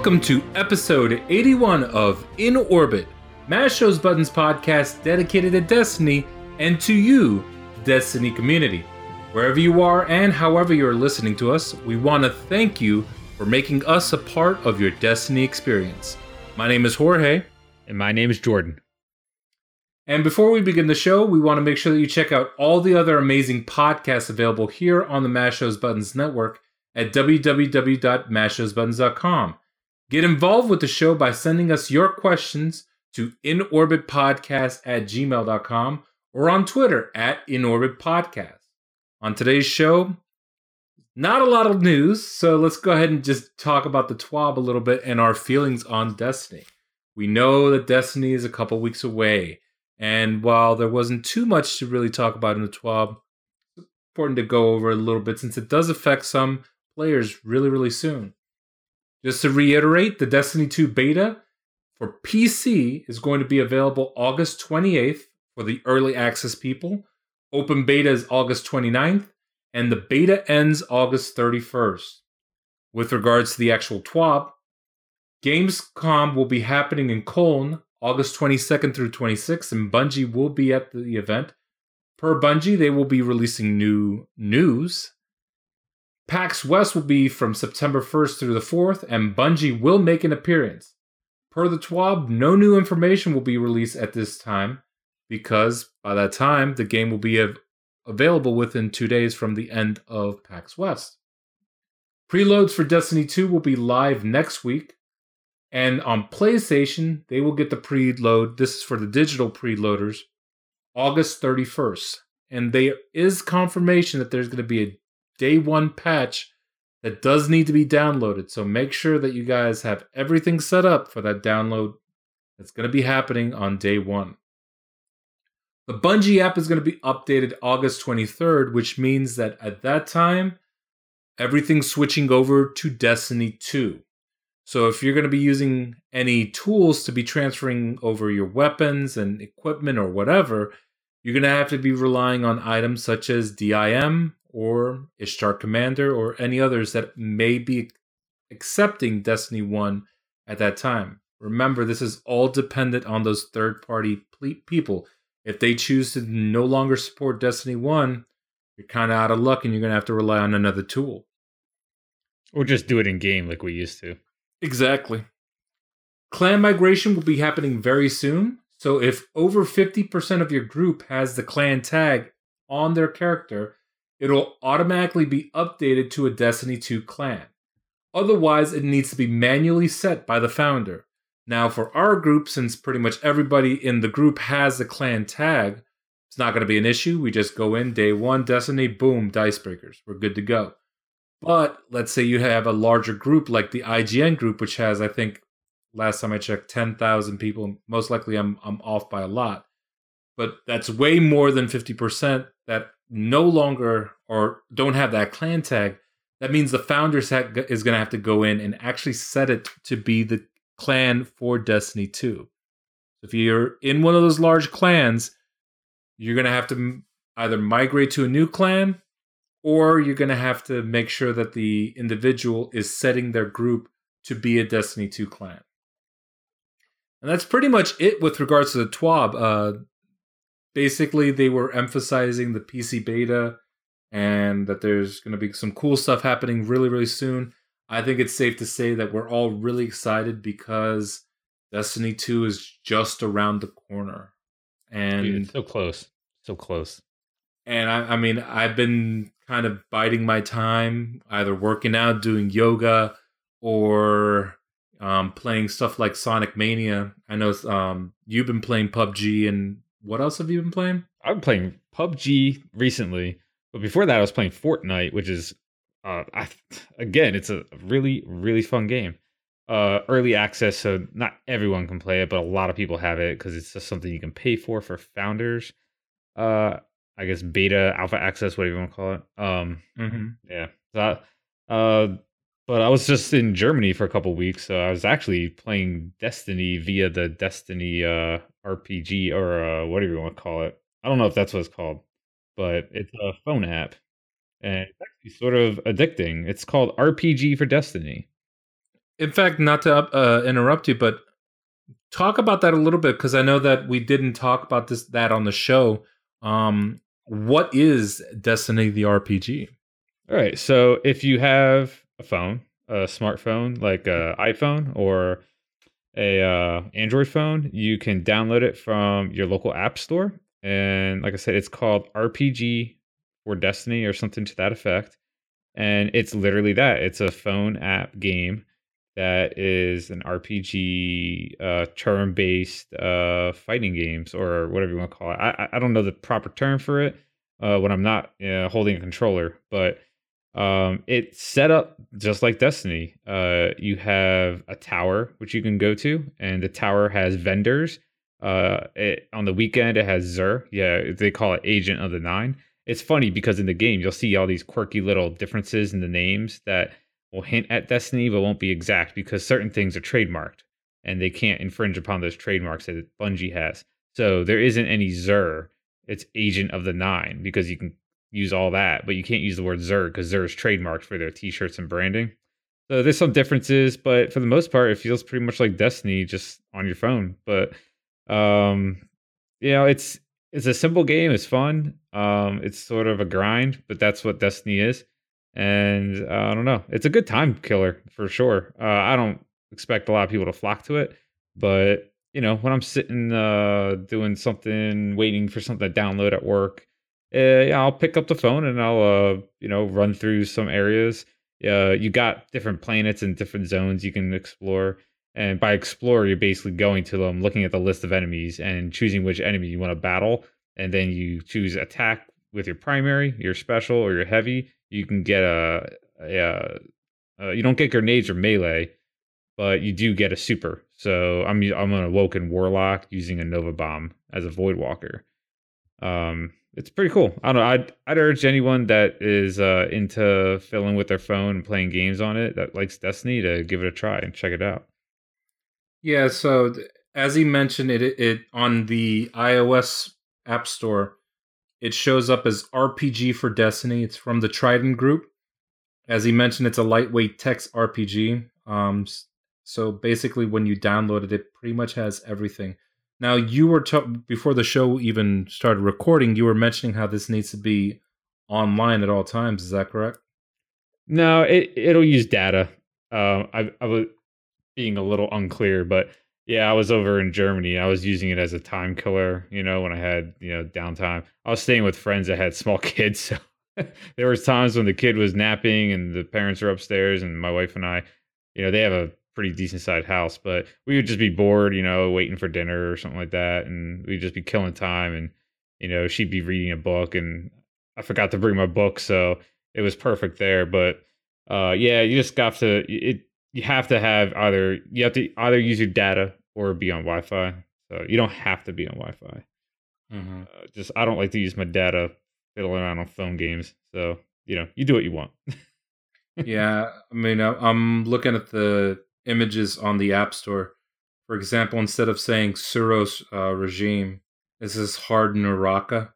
Welcome to episode 81 of In Orbit, Mash Those Buttons podcast dedicated to Destiny and to you, Destiny community. Wherever you are and however you're listening to us, we want to thank you for making us a part of your Destiny experience. My name is Jorge. And my name is Jordan. And before we begin the show, we want to make sure that you check out all the other amazing podcasts available here on the Mash Those Buttons network at www.mashthosebuttons.com. Get involved with the show by sending us your questions to inorbitpodcast at gmail.com or on Twitter at inorbitpodcast. On today's show, not a lot of news, so let's go ahead and just talk about the TWAB a little bit and our feelings on Destiny. We know that Destiny is a couple weeks away, and while there wasn't too much to really talk about in the TWAB, it's important to go over a little bit since it does affect some players really, really soon. Just to reiterate, the Destiny 2 beta for PC is going to be available August 28th for the early access people. Open beta is August 29th, and the beta ends August 31st. With regards to the actual TWAB, Gamescom will be happening in Cologne August 22nd through 26th, and Bungie will be at the event. Per Bungie, they will be releasing new news PAX West will be from September 1st through the 4th, and Bungie will make an appearance. Per the TWAB, no new information will be released at this time because by that time, the game will be av- available within two days from the end of PAX West. Preloads for Destiny 2 will be live next week, and on PlayStation, they will get the preload. This is for the digital preloaders, August 31st. And there is confirmation that there's going to be a day one patch that does need to be downloaded. So make sure that you guys have everything set up for that download that's going to be happening on day one. The Bungie app is going to be updated August 23rd, which means that at that time, everything's switching over to Destiny 2. So if you're going to be using any tools to be transferring over your weapons and equipment or whatever, you're going to have to be relying on items such as DIM or Ishtar Commander or any others that may be accepting Destiny 1 at that time. Remember, this is all dependent on those third party people. If they choose to no longer support Destiny 1, you're kind of out of luck and you're going to have to rely on another tool. Or just do it in game like we used to. Exactly. Clan migration will be happening very soon. So if over 50% of your group has the clan tag on their character, it'll automatically be updated to a Destiny 2 clan. Otherwise, it needs to be manually set by the founder. Now, for our group, since pretty much everybody in the group has the clan tag, it's not going to be an issue. We just go in day one, Destiny, boom, dice breakers. We're good to go. But let's say you have a larger group like the IGN group, which has, I think, last time I checked, 10,000 people. Most likely I'm, I'm off by a lot. But that's way more than 50% that no longer or don't have that clan tag, that means the founder set is going to have to go in and actually set it to be the clan for Destiny 2. If you're in one of those large clans, you're going to have to either migrate to a new clan or you're going to have to make sure that the individual is setting their group to be a Destiny 2 clan. And that's pretty much it with regards to the TWAB. Uh, basically they were emphasizing the PC beta and that there's going to be some cool stuff happening really really soon. I think it's safe to say that we're all really excited because Destiny 2 is just around the corner. And Dude, so close. So close. and I, I mean, I've been kind of biding my time, either working out, doing yoga, or um, playing stuff like Sonic Mania. I know um, you've been playing PUBG, and what else have you been playing? I've been playing PUBG recently, but before that, I was playing Fortnite, which is, uh, I, again, it's a really, really fun game. Uh, early access, so not everyone can play it, but a lot of people have it because it's just something you can pay for for founders. Uh, I guess beta, alpha access, whatever you want to call it. Um, Mm-hmm. yeah. So, I- uh, but I was just in Germany for a couple weeks, so I was actually playing Destiny via the Destiny uh, RPG or uh, whatever you want to call it. I don't know if that's what it's called, but it's a phone app, and it's actually sort of addicting. It's called RPG for Destiny. In fact, not to uh, interrupt you, but talk about that a little bit because I know that we didn't talk about this that on the show. Um, what is Destiny the RPG? All right. So if you have a phone, a smartphone like a iPhone or a uh, Android phone, you can download it from your local app store. And like I said, it's called RPG for Destiny or something to that effect. And it's literally that. It's a phone app game that is an RPG uh, turn-based uh, fighting games or whatever you want to call it. I, I- I don't know the proper term for it uh, when I'm not uh, holding a controller, but um, it's set up just like Destiny. Uh, you have a tower which you can go to, and the tower has vendors. Uh, it, on the weekend, it has Xur. Yeah, they call it Agent of the Nine. It's funny because in the game, you'll see all these quirky little differences in the names that will hint at Destiny, but won't be exact because certain things are trademarked and they can't infringe upon those trademarks that Bungie has. So there isn't any Xur. It's Agent of the Nine because you can use all that, but you can't use the word Xur because Xur is trademarked for their t-shirts and branding. So there's some differences, but for the most part, it feels pretty much like Destiny just on your phone. But um, you know, it's it's a simple game. It's fun. Um, it's sort of a grind, but that's what Destiny is. And uh, I don't know. It's a good time killer for sure. Uh, I don't expect a lot of people to flock to it, but you know, when I'm sitting uh, doing something, waiting for something to download at work, uh, yeah, I'll pick up the phone and I'll uh, you know run through some areas. Uh, you got different planets and different zones you can explore. And by explore, you're basically going to them, looking at the list of enemies, and choosing which enemy you want to battle. And then you choose attack with your primary, your special, or your heavy. You can get a, a, uh uh, you don't get grenades or melee, but you do get a super. So I'm I'm an awoken warlock using a nova bomb as a void walker. Um, it's pretty cool. I don't know. I'd I'd urge anyone that is uh, into filling with their phone and playing games on it that likes Destiny to give it a try and check it out. Yeah, so as he mentioned, it, it on the iOS App Store, it shows up as RPG for Destiny. It's from the Trident Group. As he mentioned, it's a lightweight text RPG. Um, so basically, when you download it, it pretty much has everything. Now, you were ta- before the show even started recording, you were mentioning how this needs to be online at all times. Is that correct? No, it it'll use data. Um, I I was being a little unclear, but yeah, I was over in Germany. I was using it as a time killer. You know, when I had you know downtime, I was staying with friends that had small kids, so there was times when the kid was napping and the parents were upstairs, and my wife and I, you know, they have a pretty decent sized house, but we would just be bored, you know, waiting for dinner or something like that, and we'd just be killing time, and you know, she'd be reading a book, and I forgot to bring my book, so it was perfect there. But uh, yeah, you just got to it. You have to have either you have to either use your data or be on Wi-Fi. So you don't have to be on Wi-Fi. Mm-hmm. Uh, just I don't like to use my data fiddling around on phone games. So you know, you do what you want. yeah, I mean, I- I'm looking at the images on the App Store. For example, instead of saying Suros uh, regime, this is hard Naraka.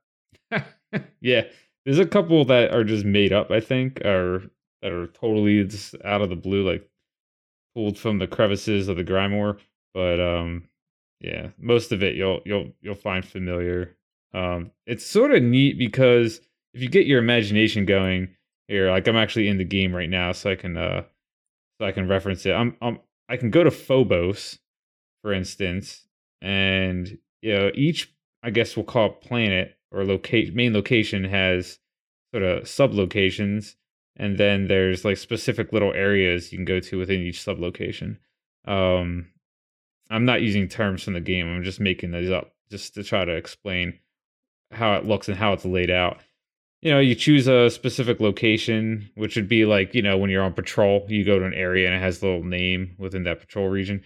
yeah, there's a couple that are just made up. I think, or that are totally just out of the blue, like pulled from the crevices of the Grimoire. But um, yeah, most of it you'll you'll you'll find familiar. Um, it's sort of neat because if you get your imagination going here, like I'm actually in the game right now, so I can uh, so I can reference it. I'm I'm I can go to Phobos, for instance, and you know each I guess we'll call it planet or locate main location has sort of sublocations, and then there's like specific little areas you can go to within each sublocation. Um, I'm not using terms from the game. I'm just making those up just to try to explain how it looks and how it's laid out. You know, you choose a specific location, which would be like, you know, when you're on patrol, you go to an area and it has a little name within that patrol region.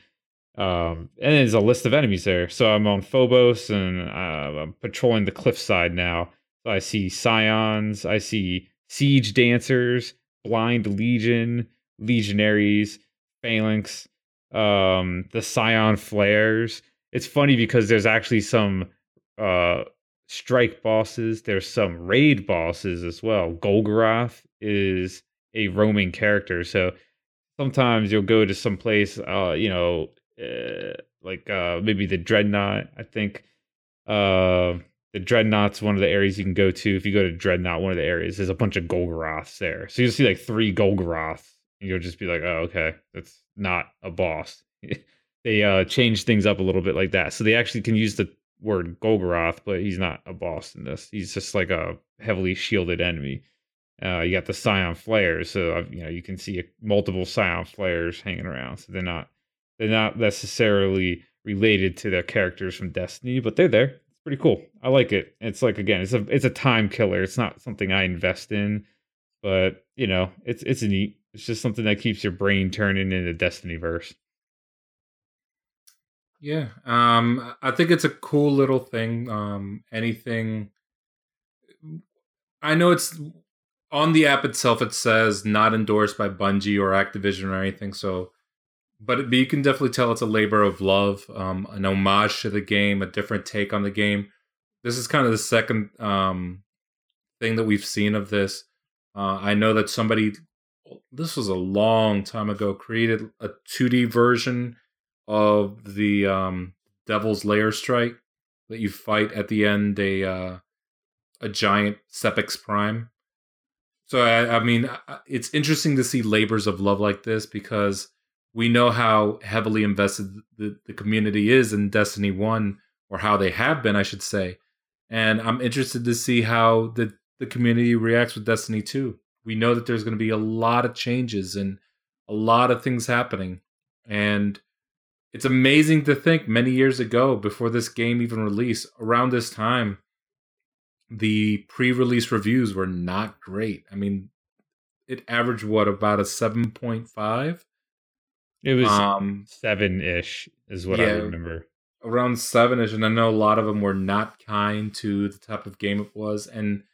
Um, and there's a list of enemies there. So I'm on Phobos and uh, I'm patrolling the cliffside now. So I see Psions, I see Siege Dancers, Blind Legion, Legionaries, Phalanx, um, the Psion Flayers. It's funny because there's actually some uh, strike bosses. There's some raid bosses as well. Golgoroth is a roaming character, so sometimes you'll go to some place, uh, you know, uh, like uh, maybe the Dreadnought. I think uh, the Dreadnought's one of the areas you can go to. If you go to Dreadnought, one of the areas, there's a bunch of Golgoroths there. So you'll see like three Golgoroths, and you'll just be like, oh, okay, that's not a boss. they uh changed things up a little bit like that. So they actually can use the word Golgoroth, but he's not a boss in this. He's just like a heavily shielded enemy. Uh, you got the Psion Flayers, so uh, you know you can see multiple Psion Flayers hanging around. So they're not they're not necessarily related to the characters from Destiny, but they're there. It's pretty cool. I like it. It's like again, it's a it's a time killer. It's not something I invest in, but you know, it's it's neat. It's just something that keeps your brain turning in the Destiny verse. Yeah, um, I think it's a cool little thing. Um, anything, I know it's on the app itself. It says not endorsed by Bungie or Activision or anything. So, but, but you can definitely tell it's a labor of love, um, an homage to the game, a different take on the game. This is kind of the second um, thing that we've seen of this. Uh, I know that somebody, this was a long time ago, created a 2D version of the um, Devil's Lair strike that you fight at the end a uh, a giant Sepiks Prime. So I, I mean, it's interesting to see labors of love like this because we know how heavily invested the, the community is in Destiny One, or how they have been, I should say. And I'm interested to see how the the community reacts with Destiny Two. We know that there's going to be a lot of changes and a lot of things happening, and it's amazing to think many years ago, before this game even released, around this time, the pre-release reviews were not great. I mean, it averaged what about a seven point five? It was um, seven ish, is what yeah, I remember. Around seven ish, and I know a lot of them were not kind to the type of game it was, and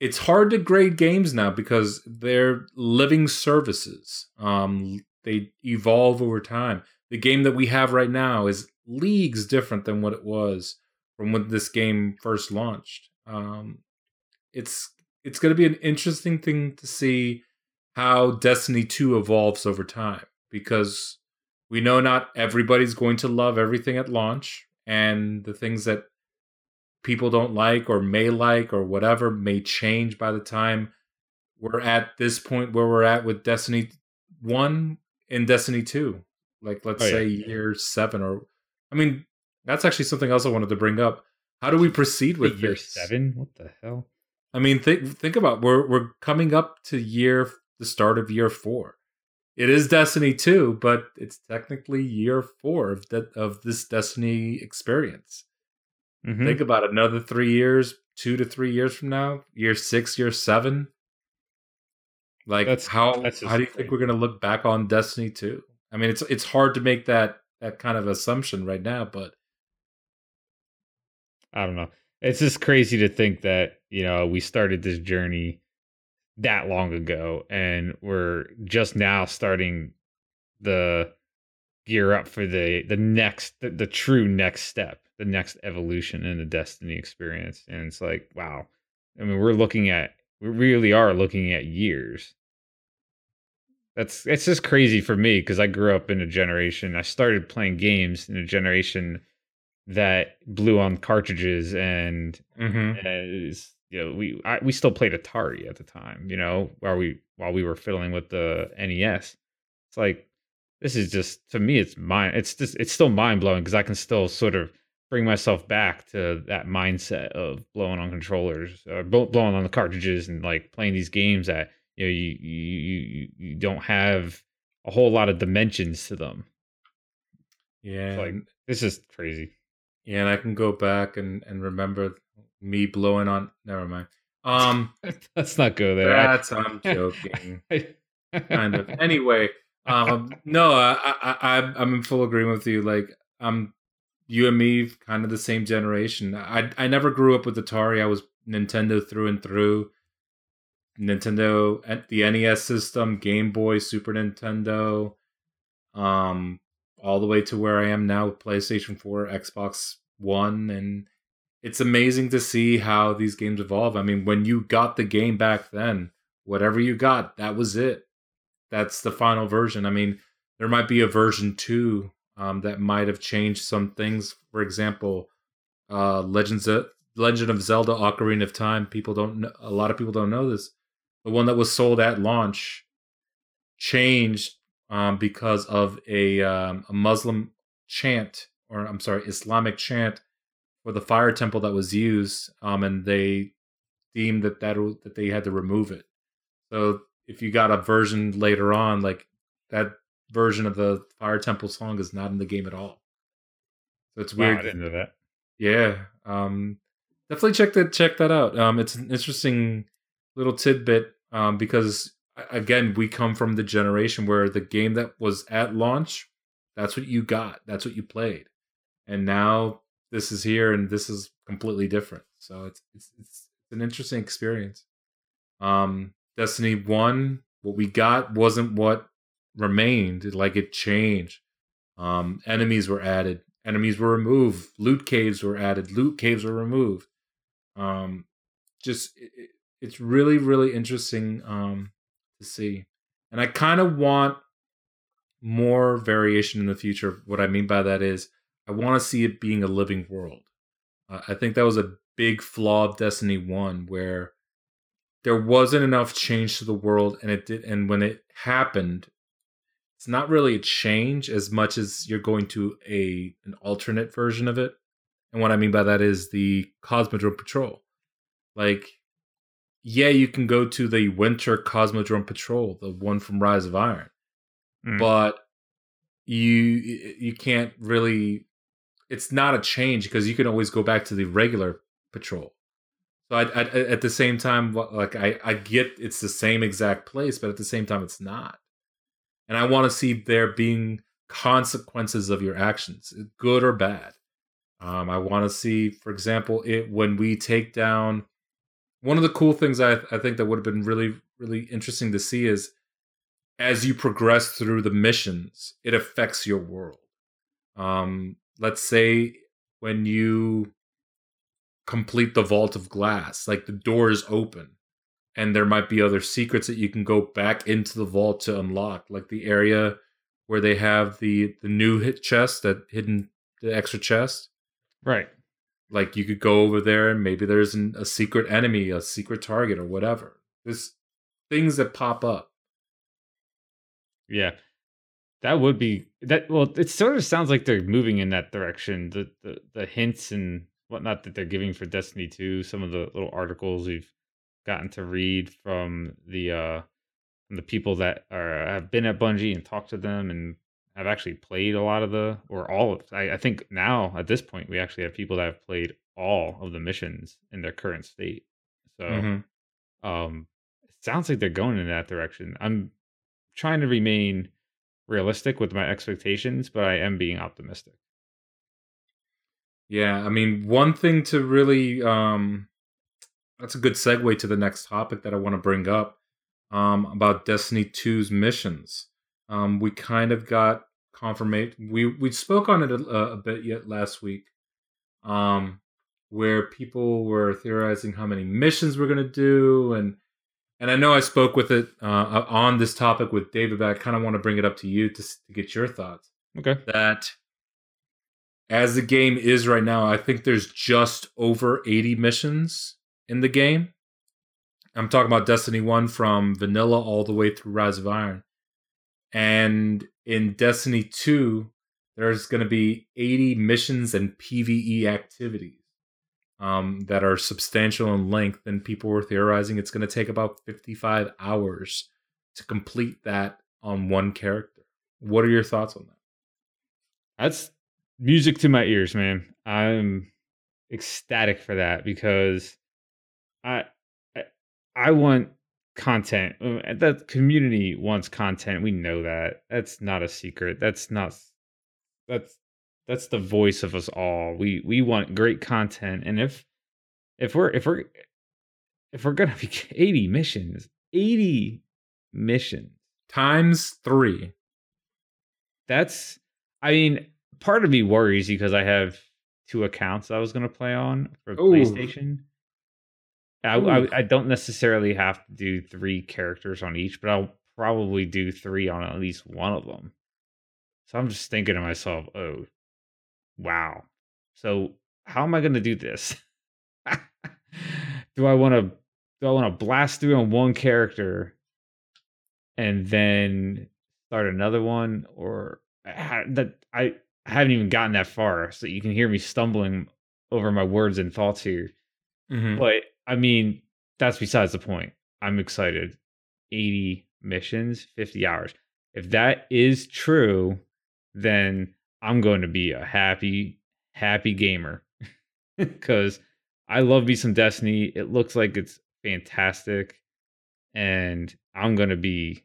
it's hard to grade games now because they're living services. Um, they evolve over time the game that we have right now is leagues different than what it was from when this game first launched. Um, it's it's going to be an interesting thing to see how Destiny 2 evolves over time because we know not everybody's going to love everything at launch and the things that people don't like or may like or whatever may change by the time we're at this point where we're at with Destiny 1 and Destiny 2 like let's oh, say yeah. year seven or i mean that's actually something else i wanted to bring up. How do we proceed with year this? seven? What the hell? I mean think think about we're we're coming up to year the start of year four. It is destiny 2 but it's technically year four of that of this destiny experience. Mm-hmm. think about it, another three years two to three years from now year six year seven. Like that's, how that's how do you think we're going to look back on destiny 2 I mean, it's it's hard to make that that kind of assumption right now, but I don't know. It's just crazy to think that you know we started this journey that long ago, and we're just now starting the gear up for the the next the, the true next step, the next evolution in the Destiny experience. And it's like, wow. I mean, we're looking at we really are looking at years that's it's just crazy for me because I grew up in a generation. I started playing games in a generation that blew on cartridges and mm-hmm. is you know we I, we still played Atari at the time. You know while we while we were fiddling with the NES. It's like this is just to me it's mind it's just it's still mind blowing because I can still sort of bring myself back to that mindset of blowing on controllers, or blowing on the cartridges, and like playing these games that you know you you you, don't have a whole lot of dimensions to them. Yeah, Like this is crazy. yeah, and I can go back and and remember me blowing on. Never mind. Um, Let's not go there. That's I'm joking. kind of. Anyway, um, no, I, I, I, I'm in full agreement with you. Like, i'm you and me, kind of the same generation. I, I never grew up with Atari. I was Nintendo through and through. Nintendo, the NES system, Game Boy, Super Nintendo, um, all the way to where I am now with PlayStation 4, Xbox One, and it's amazing to see how these games evolve. I mean, when you got the game back then, whatever you got, that was it. That's the final version. I mean, there might be a version two um, that might have changed some things. For example, uh, Legends of, Legend of Zelda: Ocarina of Time. People don't. Know, a lot of people don't know this. The one that was sold at launch changed um, because of a um, a Muslim chant, or I'm sorry, Islamic chant for the fire temple that was used, um, and they deemed that that that they had to remove it. So if you got a version later on, like that version of the fire temple song is not in the game at all. So it's Wow, weird. I didn't know that. Yeah. Um definitely check that check that out. Um it's an interesting little tidbit um because again, we come from the generation where the game that was at launch, that's what you got. That's what you played. And now this is here and this is completely different. So it's it's it's an interesting experience. Um Destiny 1 what we got wasn't what remained. Like it changed. Um enemies were added enemies were removed loot caves were added loot caves were removed um just it- it's really really interesting um to see and i kind of want more variation in the future what i mean by that is i want to see it being a living world uh, i think that was a big flaw of destiny 1 where there wasn't enough change to the world and it did and when it happened it's not really a change as much as you're going to a an alternate version of it. And what I mean by that is the Cosmodrome Patrol. Like, yeah, you can go to the Winter Cosmodrome Patrol, the one from Rise of Iron, Mm. but you you can't really. It's not a change because you can always go back to the regular patrol. So I, I, at the same time, like I, I get it's the same exact place, but at the same time, it's not and I want to see there being consequences of your actions, good or bad. Um, I want to see, for example, it when we take down. One of the cool things I, I think that would have been really really interesting to see is as you progress through the missions, it affects your world. Um, let's say when you complete the vault of glass, like the door is open and there might be other secrets that you can go back into the vault to unlock like the area where they have the the new hit chest that hidden the extra chest Right. Like you could go over there and maybe there's an, a secret enemy a secret target or whatever there's things that pop up Yeah. That would be that well, it sort of sounds like they're moving in that direction. The the, the hints and whatnot that they're giving for Destiny 2, some of the little articles we've gotten to read from the uh from the people that are have been at Bungie and talked to them and have actually played a lot of the or all of I, I think now at this point we actually have people that have played all of the missions in their current state. So Mhm. um it sounds like they're going in that direction i'm trying to remain realistic with my expectations but i am being optimistic yeah i mean one thing to really um that's a good segue to the next topic that i want to bring up um about destiny 2's missions um we kind of got confirmation we we spoke on it a, a bit yet last week um where people were theorizing how many missions we're going to do and and I know I spoke with it uh, on this topic with David, but I kind of want to bring it up to you to, to get your thoughts. okay That as the game is right now, I think there's just over 80 missions in the game. I'm talking about Destiny 1 from vanilla all the way through Rise of Iron. And in Destiny 2, there's going to be 80 missions and PVE activities um, that are substantial in length, and people were theorizing it's going to take about 55 hours to complete that on one character. What are your thoughts on that? That's music to my ears, man. I'm ecstatic for that because I I, I want content. Uh, The community wants content. We know that. That's not a secret. That's not that's that's the voice of us all. We we want great content and if if we're if we're if we're to be 80 missions, 80 missions Times three. that's i mean part of me worries because i have two accounts i was going to play on for Ooh. playstation I, I, I don't necessarily have to do three characters on each but i'll probably do three on at least one of them. So i'm just thinking to myself oh wow. So how am i going to do this? Do i want to do i want to blast through on one character and then start another one? Or ha- that I haven't even gotten that far so you can hear me stumbling over my words and thoughts here. Mhm. but I mean that's besides the point. I'm excited. 80 missions 50 hours. If that is true then I'm going to be a happy happy gamer. Cuz I love me some Destiny. It looks like it's fantastic. And I'm going to be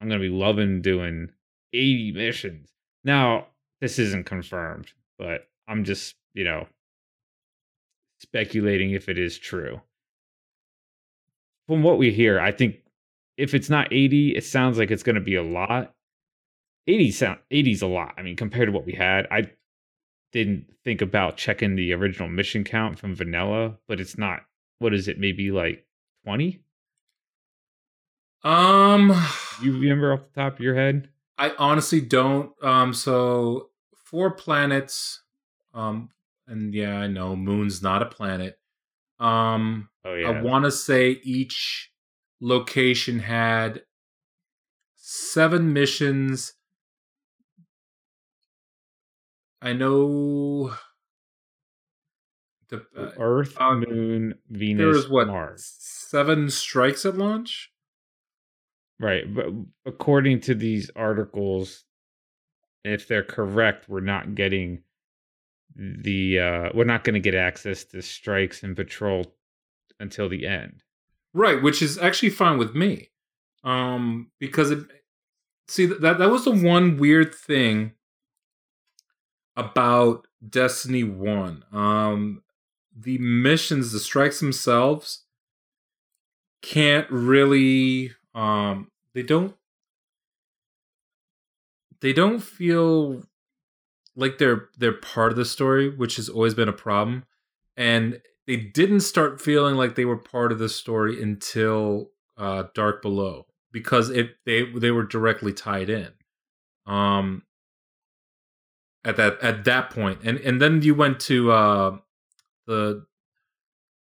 I'm to be loving doing 80 missions. Now, this isn't confirmed, but I'm just, you know, speculating if it is true. From what we hear, I think if it's not 80, it sounds like it's going to be a lot. 80 sound 80 is a lot. I mean, compared to what we had, I didn't think about checking the original mission count from vanilla, but it's not what is it? Maybe like 20? Um, You remember off the top of your head? I honestly don't. Um, so four planets. Um, and yeah, I know Moon's not a planet. Um, Oh yeah. I want to say each location had seven missions. I know the uh, Earth, uh, Moon, there Venus, was what Mars. seven strikes at launch. Right, but according to these articles, if they're correct, we're not getting the uh we're not going to get access to strikes and patrol until the end. Right, which is actually fine with me. Um because it see that that was the one weird thing about Destiny 1. Um the missions, the strikes themselves can't really um they don't they don't feel like they're they're part of the story, which has always been a problem. And they didn't start feeling like they were part of the story until uh, Dark Below because it they they were directly tied in. Um, at that at that point, and and then you went to uh, the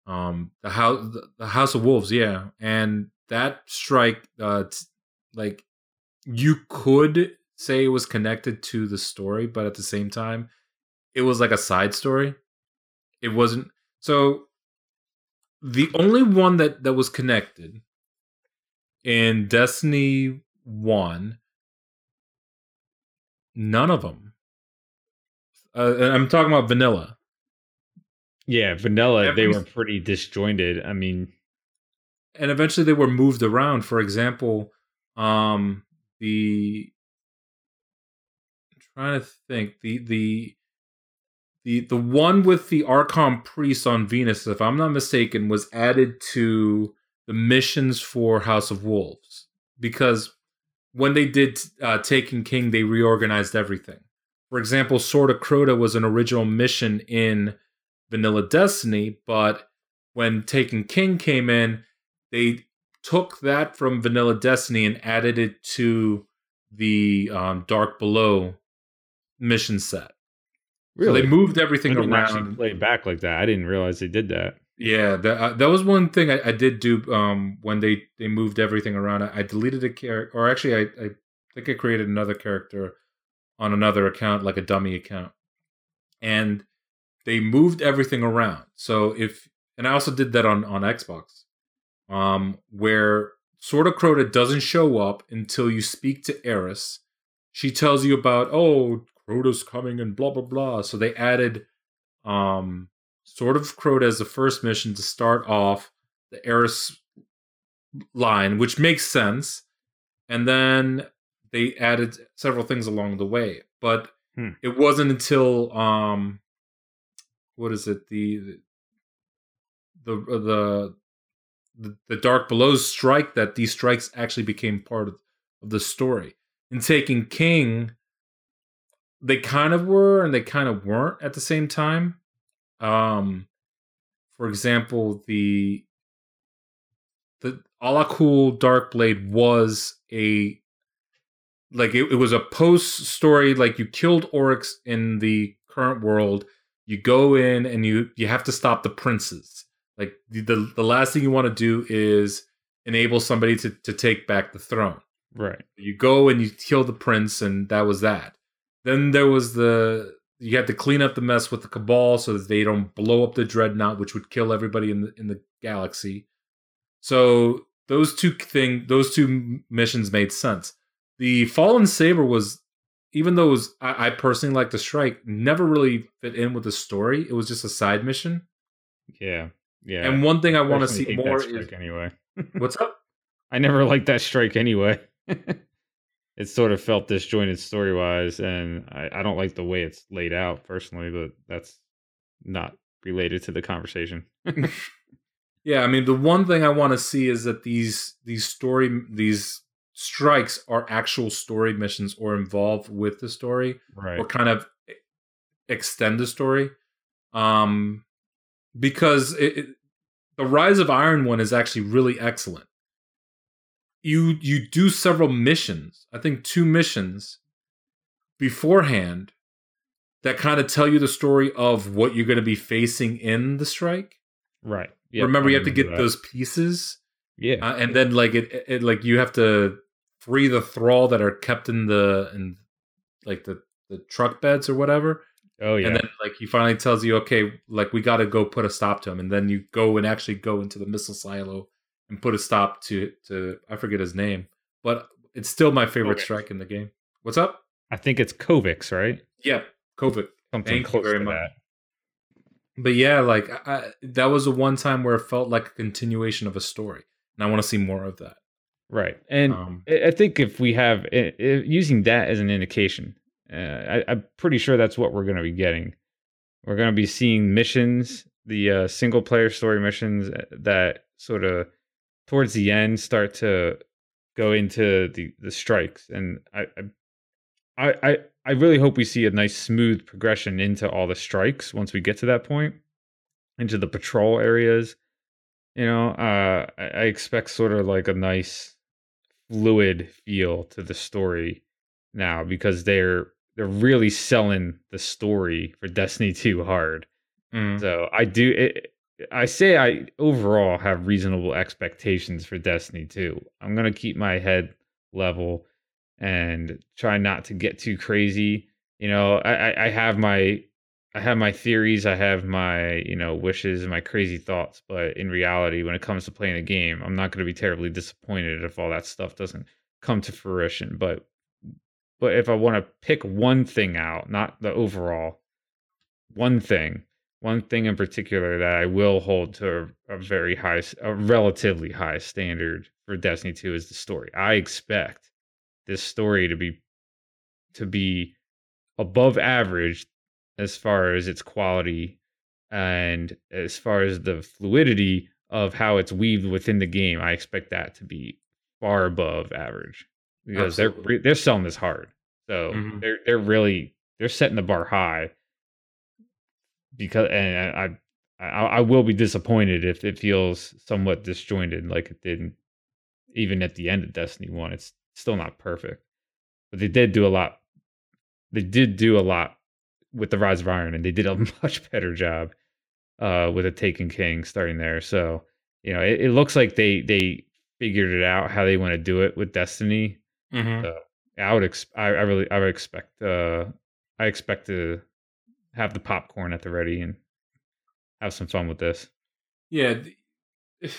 um the house the House of Wolves, yeah, and that strike uh t- like you could say it was connected to the story, but at the same time, it was like a side story. It wasn't so the only one that that was connected in Destiny 1 none of them uh, I'm talking about vanilla. Yeah, vanilla they were pretty disjointed. I mean, and eventually they were moved around. For example, um, the trying to think the the the the one with the Archon priest on Venus, if I'm not mistaken, was added to the missions for House of Wolves because when they did uh, Taken King, they reorganized everything. For example, Sword of Crota was an original mission in Vanilla Destiny, but when Taken King came in, they took that from Vanilla Destiny and added it to the um, Dark Below mission set. So they moved everything I around. play it back like that. I didn't realize they did that. Yeah, that uh, that was one thing I, I did do um, when they they moved everything around. I, I deleted a character, or actually, I, I think I created another character on another account, like a dummy account, and they moved everything around. So if and I also did that on on Xbox, um, where Sword of Crota doesn't show up until you speak to Eris. She tells you about oh Crota's coming and blah blah blah. So they added um Sword of Crota as the first mission to start off the Eris line, which makes sense. And then they added several things along the way. But Hmm. it wasn't until um what is it, the the the the, the Dark Below's strike that these strikes actually became part of, of the story. In Taking King, they kind of were and they kind of weren't at the same time. Um, for example, the the Alak-Hul Darkblade was a like it, it was a post story. Like you killed Oryx in the current world, you go in and you you have to stop the princes. Like the the, the last thing you want to do is enable somebody to to take back the throne Right. you go and you kill the prince and that was that then there was the you had to clean up the mess with the cabal so that they don't blow up the dreadnought which would kill everybody in the in the galaxy so those two thing those two missions made sense the fallen saber was even though it was I, I personally like the strike never really fit in with the story it was just a side mission Yeah. Yeah. and one thing i want to see more is anyway. what's up I never liked that strike anyway. it sort of felt disjointed story wise, and I, I don't like the way it's laid out personally, but that's not related to the conversation. Yeah, I mean the one thing I want to see is that these these story these strikes are actual story missions or involved with the story right. or kind of extend the story. Um because it, it, the Rise of Iron one is actually really excellent. You you do several missions, I think two missions beforehand that kind of tell you the story of what you're going to be facing in the strike. Right. Yep, remember I you have to get that. those pieces Yeah. uh, and then like it, it, like you have to free the thrall that are kept in the in like the the truck beds or whatever oh yeah. and then like he finally tells you okay like we got to go put a stop to him and then you go and actually go into the missile silo and put a stop to to i forget his name but it's still my favorite strike in the game what's up I think it's Kovacs, right? yeah kovic Something Thank you close very to much. that. but yeah like I, that was the one time where it felt like a continuation of a story and i want to see more of that Right. And um I think if we have using that as an indication, uh, I, I'm pretty sure that's what we're going to be getting. We're going to be seeing missions, the uh, single player story missions uh, that sort of towards the end start to go into the the strikes, and I I I I really hope we see a nice smooth progression into all the strikes once we get to that point, into the patrol areas. You know, uh, I, I expect sort of like a nice fluid feel to the story now because they're they're really selling the story for Destiny 2 hard. mm. So I do it, I say I overall have reasonable expectations for Destiny 2. I'm going to keep my head level and try not to get too crazy. You know, I, I, have my I have my theories, I have my, you know, wishes and my crazy thoughts, but in reality when it comes to playing a game, I'm not going to be terribly disappointed if all that stuff doesn't come to fruition, but but if I want to pick one thing out, not the overall, one thing, one thing in particular that I will hold to a, a very high, a relatively high standard for Destiny 2 is the story. I expect this story to be to be above average as far as its quality and as far as the fluidity of how it's weaved within the game. I expect that to be far above average because they're they're selling this hard. So Mhm. they're they're really they're setting the bar high because and I, I I will be disappointed if it feels somewhat disjointed like it did in- even at the end of Destiny 1 it's still not perfect. But they did do a lot they did do a lot with the Rise of Iron and they did a much better job uh with a Taken King starting there. So you know it, it looks like they they figured it out how they want to do it with Destiny. Mhm. so I would ex- I, I really I would expect uh I expect to have the popcorn at the ready and have some fun with this. Yeah,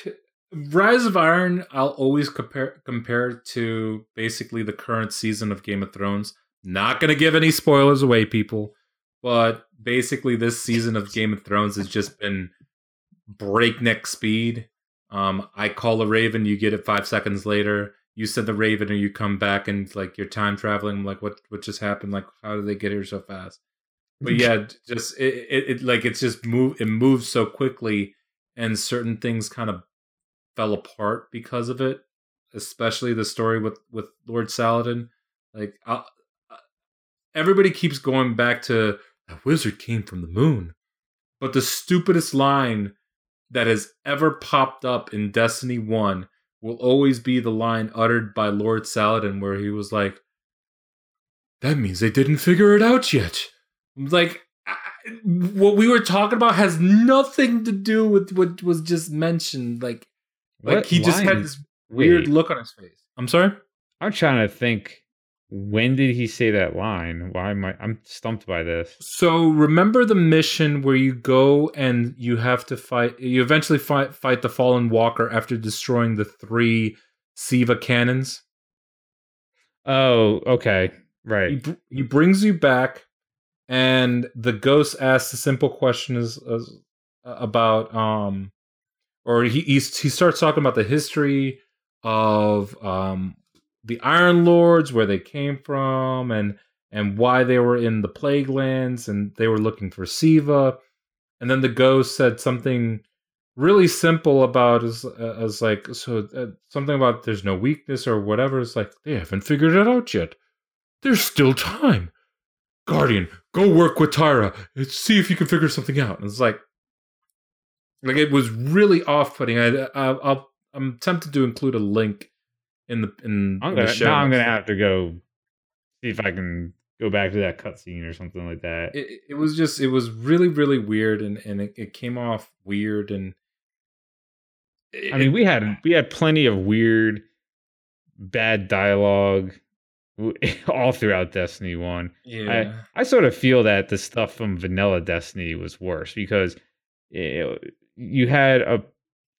Rise of Iron. I'll always compare compare to basically the current season of Game of Thrones. Not gonna give any spoilers away, people, but basically this season of Game of Thrones has just been breakneck speed. Um, I call a raven, you get it five seconds later. You said the raven, and you come back and like you're time traveling. I'm like, what what just happened? Like, how did they get here so fast? But yeah, just it, it, it like it's just move it moves so quickly, and certain things kind of fell apart because of it. Especially the story with with Lord Saladin. Like, I, everybody keeps going back to that wizard came from the moon, but the stupidest line that has ever popped up in Destiny 1 will always be the line uttered by Lord Saladin where he was like, That means they didn't figure it out yet. Like, I- what we were talking about has nothing to do with what was just mentioned. Like, like What he just had this weird Wait. look on his face. I'm sorry? I'm trying to think. When did he say that line? Why am I? I'm stumped by this. So remember the mission where you go and you have to fight. You eventually fight fight the fallen walker after destroying the three Siva cannons. Oh, okay, right. br- he brings you back, and the ghost asks a simple question: is, is about um, or he he starts talking about the history of um the Iron Lords, where they came from, and and why they were in the Plague Lands, and they were looking for Siva. And then the ghost said something really simple about as as like so uh, something about there's no weakness or whatever. It's like they haven't figured it out yet. There's still time. Guardian, go work with Tyra. and See if you can figure something out. And it's like, like it was really off-putting. I, I I'll, I'm tempted to include a link in the in, I'm in gonna the show. now. I'm gonna have to go see if I can go back to that cutscene or something like that. it, it was just it was really really weird and and it, it came off weird and I mean, we had we had plenty of weird, bad dialogue all throughout Destiny One. yeah I sort of feel that the stuff from Vanilla Destiny was worse because it, you had a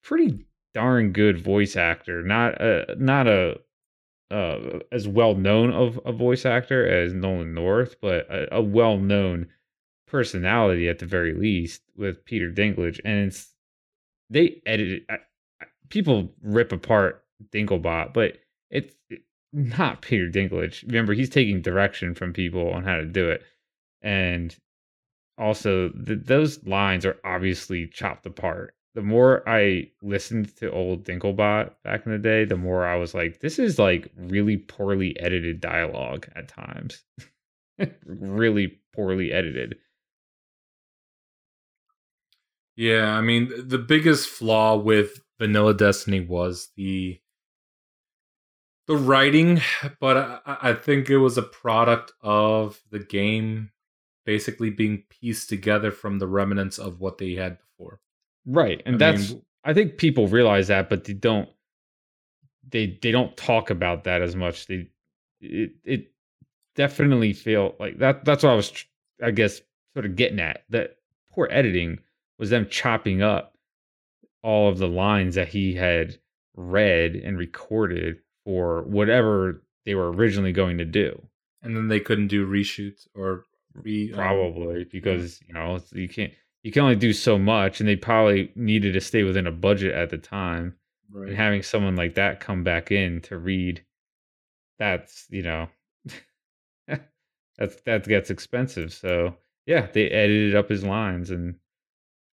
pretty darn good voice actor, not a not a uh, as well known of a voice actor as Nolan North, but a, a well known personality at the very least with Peter Dinklage, and it's they edited. I, I, people rip apart Dinklebot, but it's not Peter Dinklage. Remember, he's taking direction from people on how to do it, and also th- those lines are obviously chopped apart. The more I listened to old Dinklebot back in the day, the more I was like, this is like really poorly edited dialogue at times. really poorly edited. yeah i mean the biggest flaw with vanilla destiny was the the writing but I, I think it was a product of the game basically being pieced together from the remnants of what they had before Right. And I that's mean, I think people realize that, but they don't they they don't talk about that as much. They it it definitely feel like that that's what I was I guess sort of getting at. That poor editing was them chopping up all of the lines that he had read and recorded for whatever they were originally going to do. and then they couldn't do reshoots or re um, Probably because you know you can't you can only do so much, and they probably needed to stay within a budget at the time. right. And having someone like that come back in to read, that's you know, that's that gets expensive. So yeah, they edited up his lines and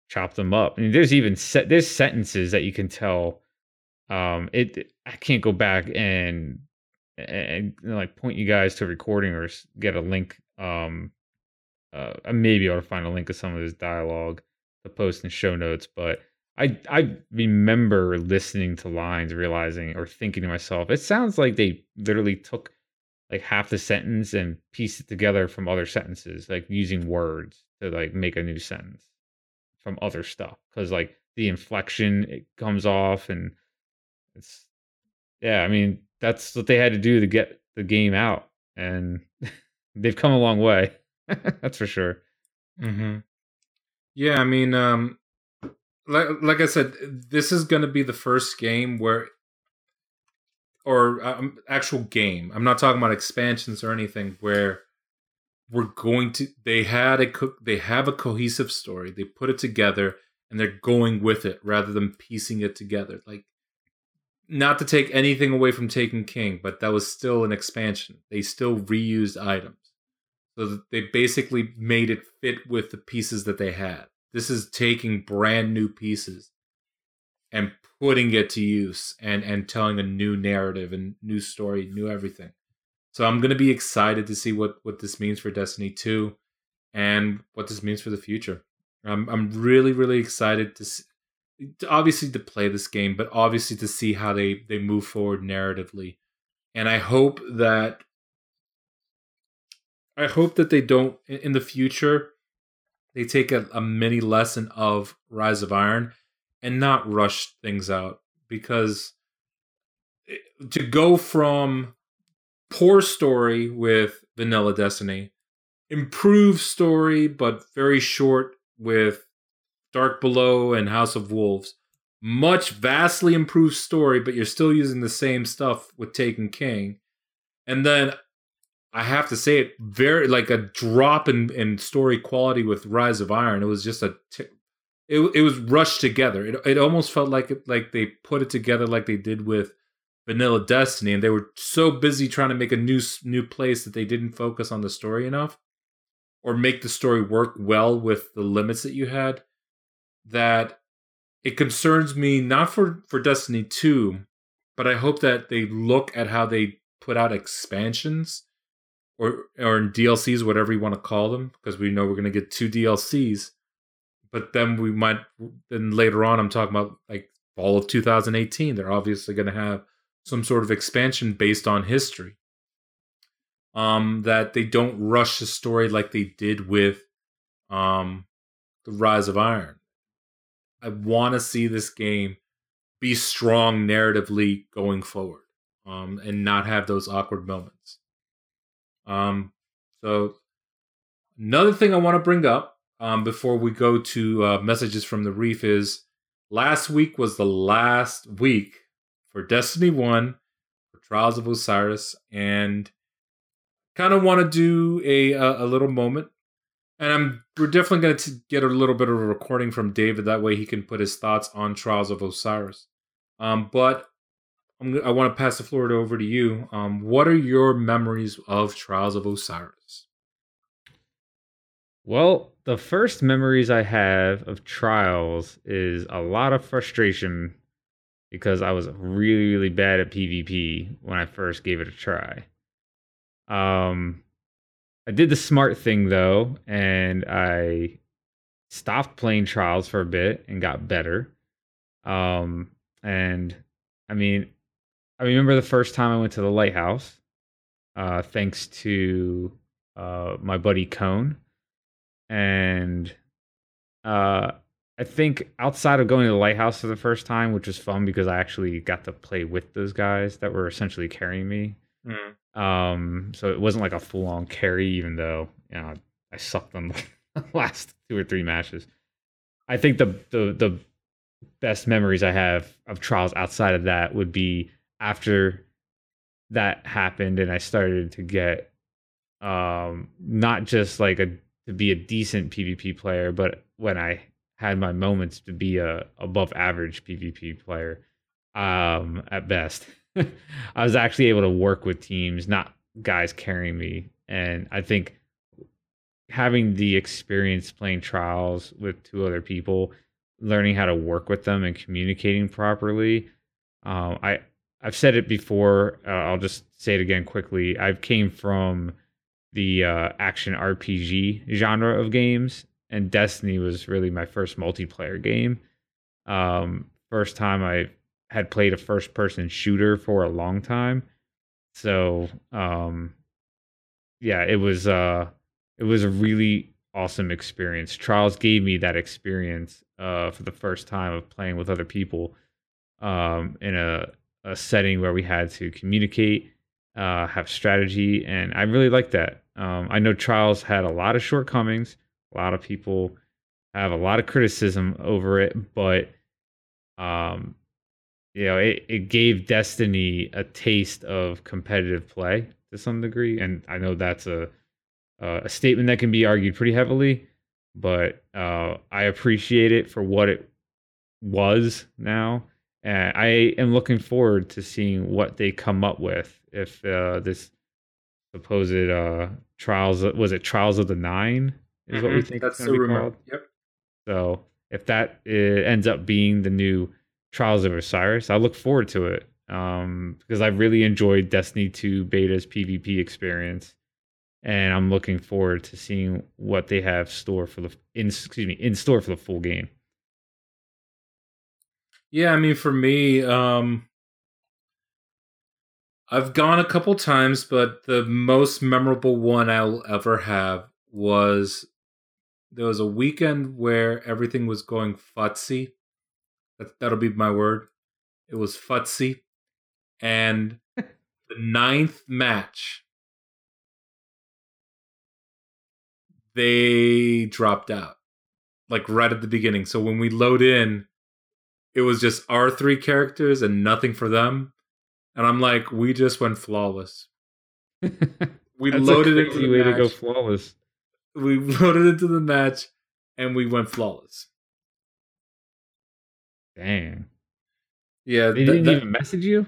chopped them up. I mean, there's even set there's sentences that you can tell. Um, it I can't go back and and know, like point you guys to a recording or get a link. Um, uh, maybe I may be able to find a link of some of his dialogue to post in show notes, but I I remember listening to lines, realizing or thinking to myself, it sounds like they literally took like half the sentence and pieced it together from other sentences, like using words to like make a new sentence from other stuff. Because like the inflection it comes off, and it's yeah. I mean that's what they had to do to get the game out and they've come a long way. That's for sure. Mm-hmm. Yeah, I mean, um, like like I said, this is going to be the first game where, or um, actual game. I'm not talking about expansions or anything where we're going to. They had a co- they have a cohesive story. They put it together and they're going with it rather than piecing it together. Like, not to take anything away from Taken King, but that was still an expansion. They still reused items. So they basically made it fit with the pieces that they had. This is taking brand new pieces and putting it to use and and telling a new narrative and new story, new everything. So I'm gonna be excited to see what what this means for Destiny 2 and what this means for the future. I'm I'm really really excited to, to obviously to play this game, but obviously to see how they they move forward narratively. And I hope that I hope that they don't in the future they take a, a mini lesson of Rise of Iron and not rush things out because to go from poor story with Vanilla Destiny, improved story but very short with Dark Below and House of Wolves, much vastly improved story, but you're still using the same stuff with Taken King, and then I have to say it very like a drop in, in story quality with Rise of Iron. It was just a t- it it was rushed together. It it almost felt like it, like they put it together like they did with Vanilla Destiny, and they were so busy trying to make a new new place that they didn't focus on the story enough, or make the story work well with the limits that you had. That it concerns me not for for Destiny two, but I hope that they look at how they put out expansions or or DLCs, whatever you want to call them, because we know we're going to get two DLCs. But then we might then later on, I'm talking about like fall of 2018. They're obviously going to have some sort of expansion based on history. Um, that they don't rush the story like they did with um, the Rise of Iron. I want to see this game be strong narratively going forward, um, and not have those awkward moments. Um, so another thing I want to bring up um, before we go to uh, messages from the reef is last week was the last week for Destiny One, for Trials of Osiris, and kind of want to do a, a, a little moment. And I'm we're definitely going to get a little bit of a recording from David. That way he can put his thoughts on Trials of Osiris. Um, but I'm, i want to pass the floor over to you. Um, what are your memories of Trials of Osiris? Well, the first memories I have of Trials is a lot of frustration because I was really, really bad at PvP when I first gave it a try. Um, I did the smart thing though, and I stopped playing Trials for a bit and got better. Um, and I mean, I remember the first time I went to the lighthouse, uh, thanks to uh, my buddy Cone. And uh, I think outside of going to the lighthouse for the first time, which was fun because I actually got to play with those guys that were essentially carrying me. Mm. Um, so it wasn't like a full on carry, even though you know I sucked on the last two or three matches. I think the the the best memories I have of trials outside of that would be after that happened and I started to get um not just like a to be a decent PvP player, but when I had my moments to be a above average PvP player um at best. I was actually able to work with teams, not guys carrying me. And I think having the experience playing trials with two other people, learning how to work with them and communicating properly, um, I I've said it before. Uh, I'll just say it again quickly. I came from the uh, action RPG genre of games, and Destiny was really my first multiplayer game. Um, first time I had played a first person shooter for a long time. So, um, yeah, it was uh, it was a really awesome experience. Trials gave me that experience uh, for the first time of playing with other people um, in a a setting where we had to communicate uh, have strategy, and I really like that. Um, I know Trials had a lot of shortcomings. A lot of people have a lot of criticism over it, but um, you know, it, it gave Destiny a taste of competitive play to some degree, and I know that's a uh, a statement that can be argued pretty heavily, but uh, I appreciate it for what it was now, and I am looking forward to seeing what they come up with if uh, this supposed uh, trials was it Trials of the Nine is what we Mhm. think That's it's the to be rumor. called. Yep. So if that uh, ends up being the new Trials of Osiris, I look forward to it um, because I really enjoyed Destiny 2 Beta's PvP experience, and I'm looking forward to seeing what they have store for the in excuse me in store for the full game. Yeah, I mean, for me, um, I've gone a couple times, but the most memorable one I'll ever have was there was a weekend where everything was going futsy. That, that'll be my word. It was futsy. And the ninth match, they dropped out like right at the beginning. So when we load in, it was just our three characters and nothing for them. And I'm like, we just went flawless. We loaded a into the way to go flawless. We loaded into the match and we went flawless. Dang, Yeah, they didn't that- even message you.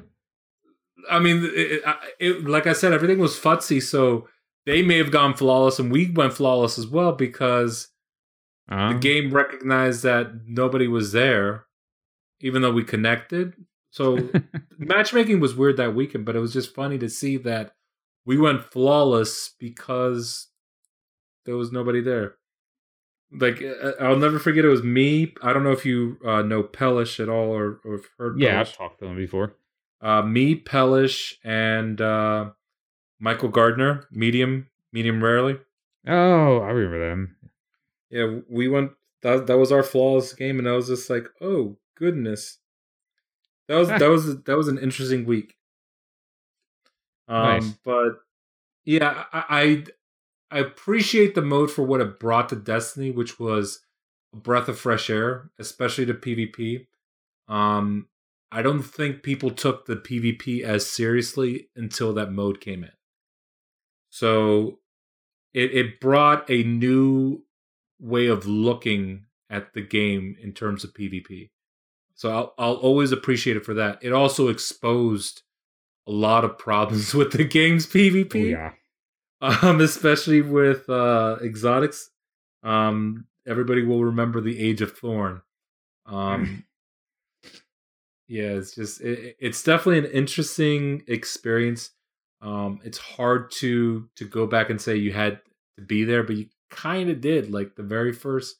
I mean, it, it, it, like I said, everything was futsy, so they may have gone flawless, and we went flawless as well because Uh, the game recognized that nobody was there, even though we connected. So matchmaking was weird that weekend, but it was just funny to see that we went flawless because there was nobody there. Like uh, I'll never forget, it was me. I don't know if you uh, know Pellish at all or, or have heard. yeah, Pellish. I've talked to them before. uh, me, Pellish, and uh, Michael Gardner, medium, medium rarely. Oh, I remember them. Yeah, we went. That that was our flawless game, and I was just like, oh goodness, that was that was that was an interesting week. Um, Nice. but yeah, I, I appreciate the mode for what it brought to Destiny, which was a breath of fresh air, especially to PvP. Um, I don't think people took the PvP as seriously until that mode came in. So it it brought a new way of looking at the game in terms of PvP. So I'll I'll always appreciate it for that. It also exposed a lot of problems with the game's PvP Oh, yeah. Um, especially with uh, exotics. Um, everybody will remember the Age of Thorn. Um, yeah, it's just it, it's definitely an interesting experience. Um, it's hard to to go back and say you had to be there, but you kind of did. Like the very first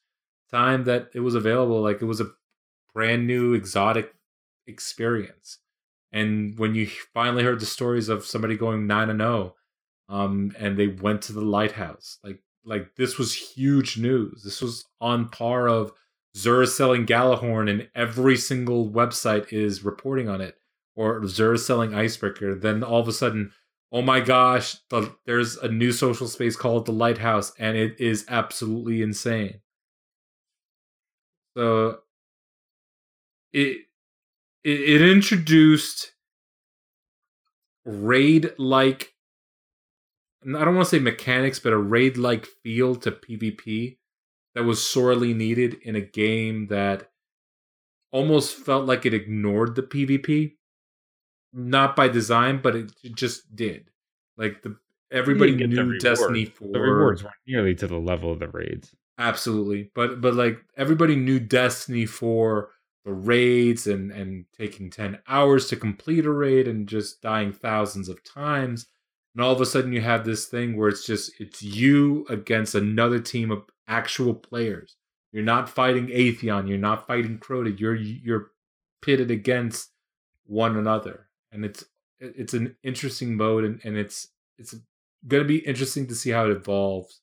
time that it was available, like it was a brand new exotic experience. And when you finally heard the stories of somebody going nine and zero, um, and they went to the lighthouse. Like like this was huge news. This was on par of Xur selling Gjallarhorn, and every single website is reporting on it, or Xur selling Icebreaker. Then all of a sudden, oh my gosh, the, there's a new social space called the Lighthouse, and it is absolutely insane. So it it, it introduced raid like I don't want to say mechanics, but a raid like feel to PvP that was sorely needed in a game that almost felt like it ignored the PvP. Not by design, but it it just did. Like the everybody You the knew. Destiny 4 The rewards weren't nearly to the level of the raids. Absolutely. But but like everybody knew Destiny for the raids and and taking 10 hours to complete a raid and just dying thousands of times. And all of a sudden you have this thing where it's just it's you against another team of actual players. You're not fighting Atheon, you're not fighting Crota, you're you're pitted against one another. And it's it's an interesting mode and, and it's it's gonna be interesting to see how it evolves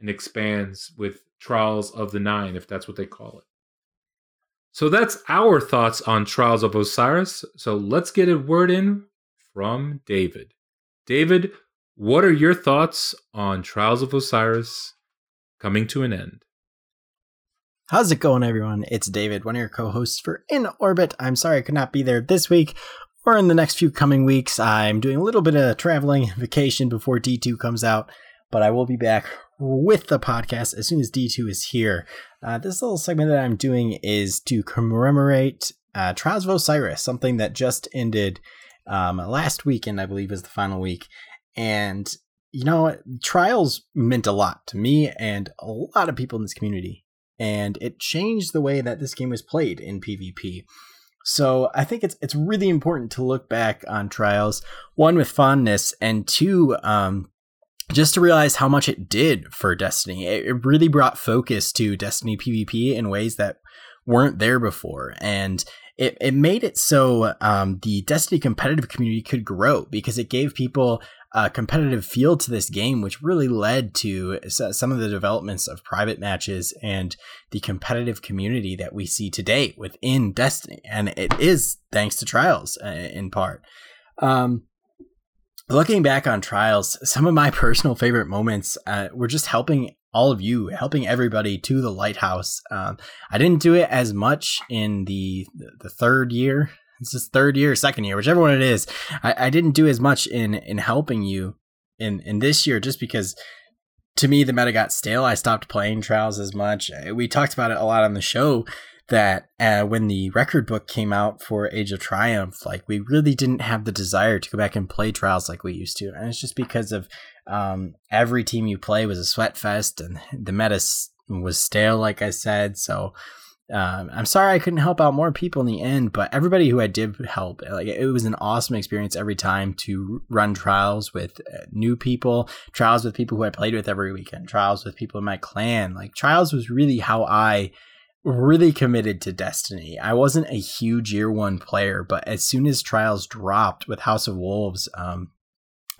and expands with Trials of the Nine, if that's what they call it. So that's our thoughts on Trials of Osiris. So let's get a word in from David. David, what are your thoughts on Trials of Osiris coming to an end? How's it going, everyone? It's David, one of your co hosts for In Orbit. I'm sorry I could not be there this week or in the next few coming weeks. I'm doing a little bit of traveling vacation before D2 comes out, but I will be back with the podcast as soon as D2 is here. Uh, this little segment that I'm doing is to commemorate uh, Trials of Osiris, something that just ended um, last weekend, I believe, is the final week. And, you know, Trials meant a lot to me and a lot of people in this community. And it changed the way that this game was played in PvP. So I think it's it's really important to look back on Trials, one with fondness, and two, um, just to realize how much it did for Destiny. It, it really brought focus to Destiny PvP in ways that weren't there before, and it, it made it so um, the Destiny competitive community could grow because it gave people a competitive feel to this game, which really led to some of the developments of private matches and the competitive community that we see today within Destiny. And it is thanks to Trials uh, in part. Um, looking back on Trials, some of my personal favorite moments uh, were just helping all of you, helping everybody to the lighthouse. Um, I didn't do it as much in the the third year it's his third year, second year, whichever one it is. I, I didn't do as much in in helping you in in this year just because to me the meta got stale. I stopped playing trials as much. Uh, we talked about it a lot on the show that uh, when the record book came out for Age of Triumph, like we really didn't have the desire to go back and play trials like we used to, and it's just because of um, every team you play was a sweat fest, and the meta was stale, like I said. So um, I'm sorry I couldn't help out more people in the end, but everybody who I did help, like it was an awesome experience every time to run trials with uh, new people, trials with people who I played with every weekend, trials with people in my clan. Like trials was really how I really committed to Destiny. I wasn't a huge year one player, but as soon as trials dropped with House of Wolves, um,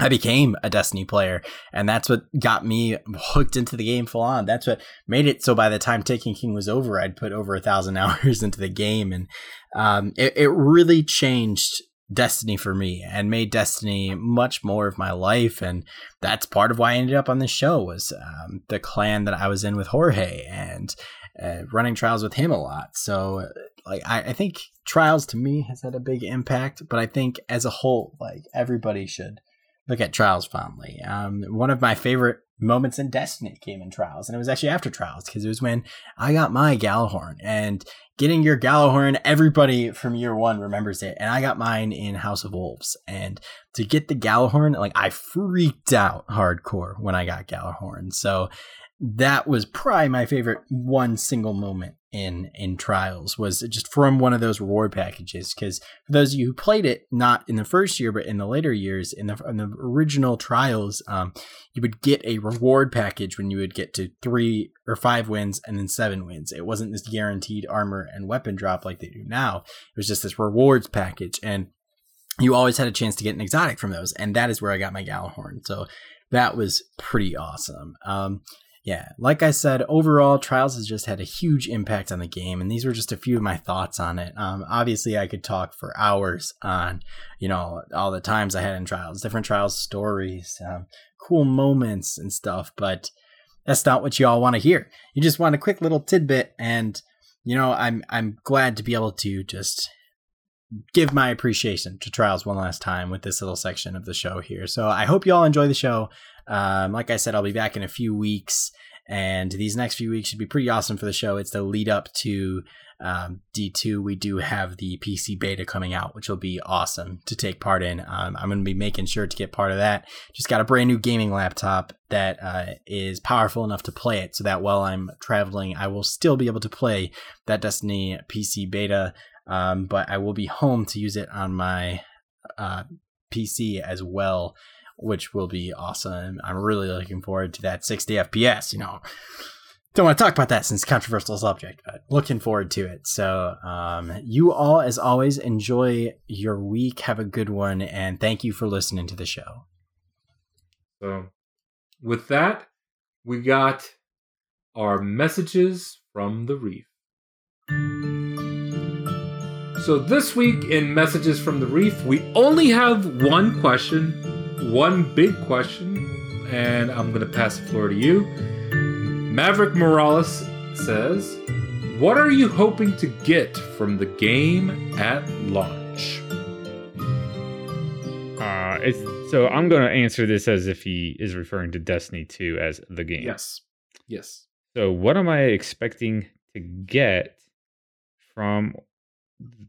I became a Destiny player, and that's what got me hooked into the game full on. That's what made it so by the time Taken King was over, I'd put over a thousand hours into the game, and um, it, it really changed Destiny for me and made Destiny much more of my life. And that's part of why I ended up on this show was um, the clan that I was in with Jorge and uh, running trials with him a lot. So like I, I think trials to me has had a big impact, but I think as a whole, like everybody should look at Trials fondly. Um, one of my favorite moments in Destiny came in Trials, and it was actually after Trials because it was when I got my Gjallarhorn. And getting your Gjallarhorn, everybody from year one remembers it, and I got mine in House of Wolves. And to get the Gjallarhorn, like I freaked out hardcore when I got Gjallarhorn. So that was probably my favorite one single moment in in trials was just from one of those reward packages because for those of you who played it not in the first year but in the later years in the in the original trials um, you would get a reward package when you would get to three or five wins and then seven wins. It wasn't this guaranteed armor and weapon drop like they do now. It was just this rewards package and you always had a chance to get an exotic from those and that is where i got my Gjallarhorn. So that was pretty awesome. Um, yeah, like I said, overall, Trials has just had a huge impact on the game, and these were just a few of my thoughts on it. Um, obviously, I could talk for hours on, you know, all the times I had in Trials, different Trials stories, um, cool moments and stuff, but that's not what you all want to hear. You just want a quick little tidbit, and you know, I'm I'm glad to be able to just give my appreciation to Trials one last time with this little section of the show here. So I hope you all enjoy the show. Um, like I said, I'll be back in a few weeks, and these next few weeks should be pretty awesome for the show. It's the lead up to um, D2. We do have the PC beta coming out, which will be awesome to take part in. Um, I'm going to be making sure to get part of that. Just got a brand new gaming laptop that uh, is powerful enough to play it, so that while I'm traveling, I will still be able to play that Destiny PC beta. Um, but I will be home to use it on my uh, PC as well which will be awesome. I'm really looking forward to that 60 FPS. You know, don't want to talk about that since controversial subject, but looking forward to it. So, um, you all, as always, enjoy your week. Have a good one, and thank you for listening to the show. So, with that, we got our messages from the reef. So, this week in Messages from the Reef, we only have one question one big question, and I'm going to pass the floor to you. Maverick Morales says, What are you hoping to get from the game at launch? Uh, it's so I'm going to answer this as if he is referring to Destiny 2 as the game. Yes. Yes. So, what am I expecting to get from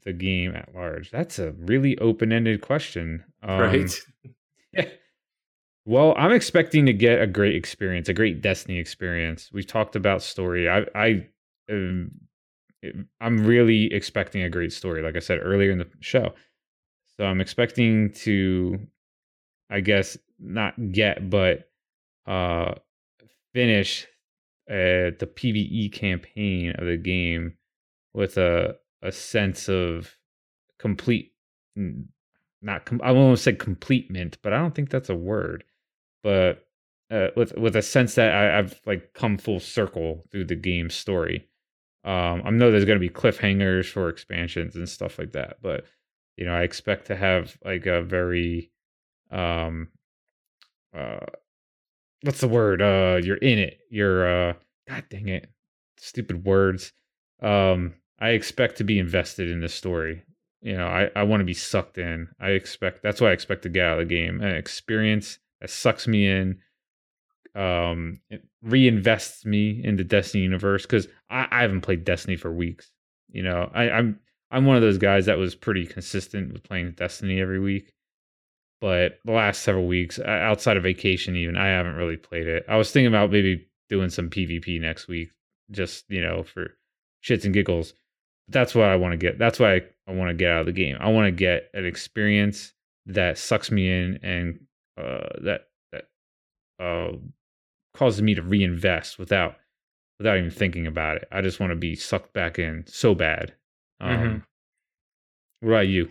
the game at large? That's a really open ended question. Um, right. Well, I'm expecting to get a great experience, a great Destiny experience. We've talked about story. I, I, um, I'm really expecting a great story. Like I said earlier in the show, so I'm expecting to, I guess, not get, but uh, finish uh, the PVE campaign of the game with a a sense of complete not com- I won't say completement, but I don't think that's a word. But uh, with with a sense that I, have like come full circle through the game story. Um, I know there's going to be cliffhangers for expansions and stuff like that, but you know I expect to have like a very um uh what's the word uh you're in it you're uh god dang it stupid words um I expect to be invested in this story you know, I, I want to be sucked in. I expect that's what I expect to get out of the game. An experience that sucks me in, um, reinvests me in the Destiny universe because I, I haven't played Destiny for weeks. You know, I, I'm I'm one of those guys that was pretty consistent with playing Destiny every week. But the last several weeks, outside of vacation, even I haven't really played it. I was thinking about maybe doing some PvP next week, just you know, for shits and giggles that's what I want to get. That's why I, I want to get out of the game. I want to get an experience that sucks me in and uh, that that uh, causes me to reinvest without without even thinking about it. I just want to be sucked back in so bad. Um, mm-hmm. What about you?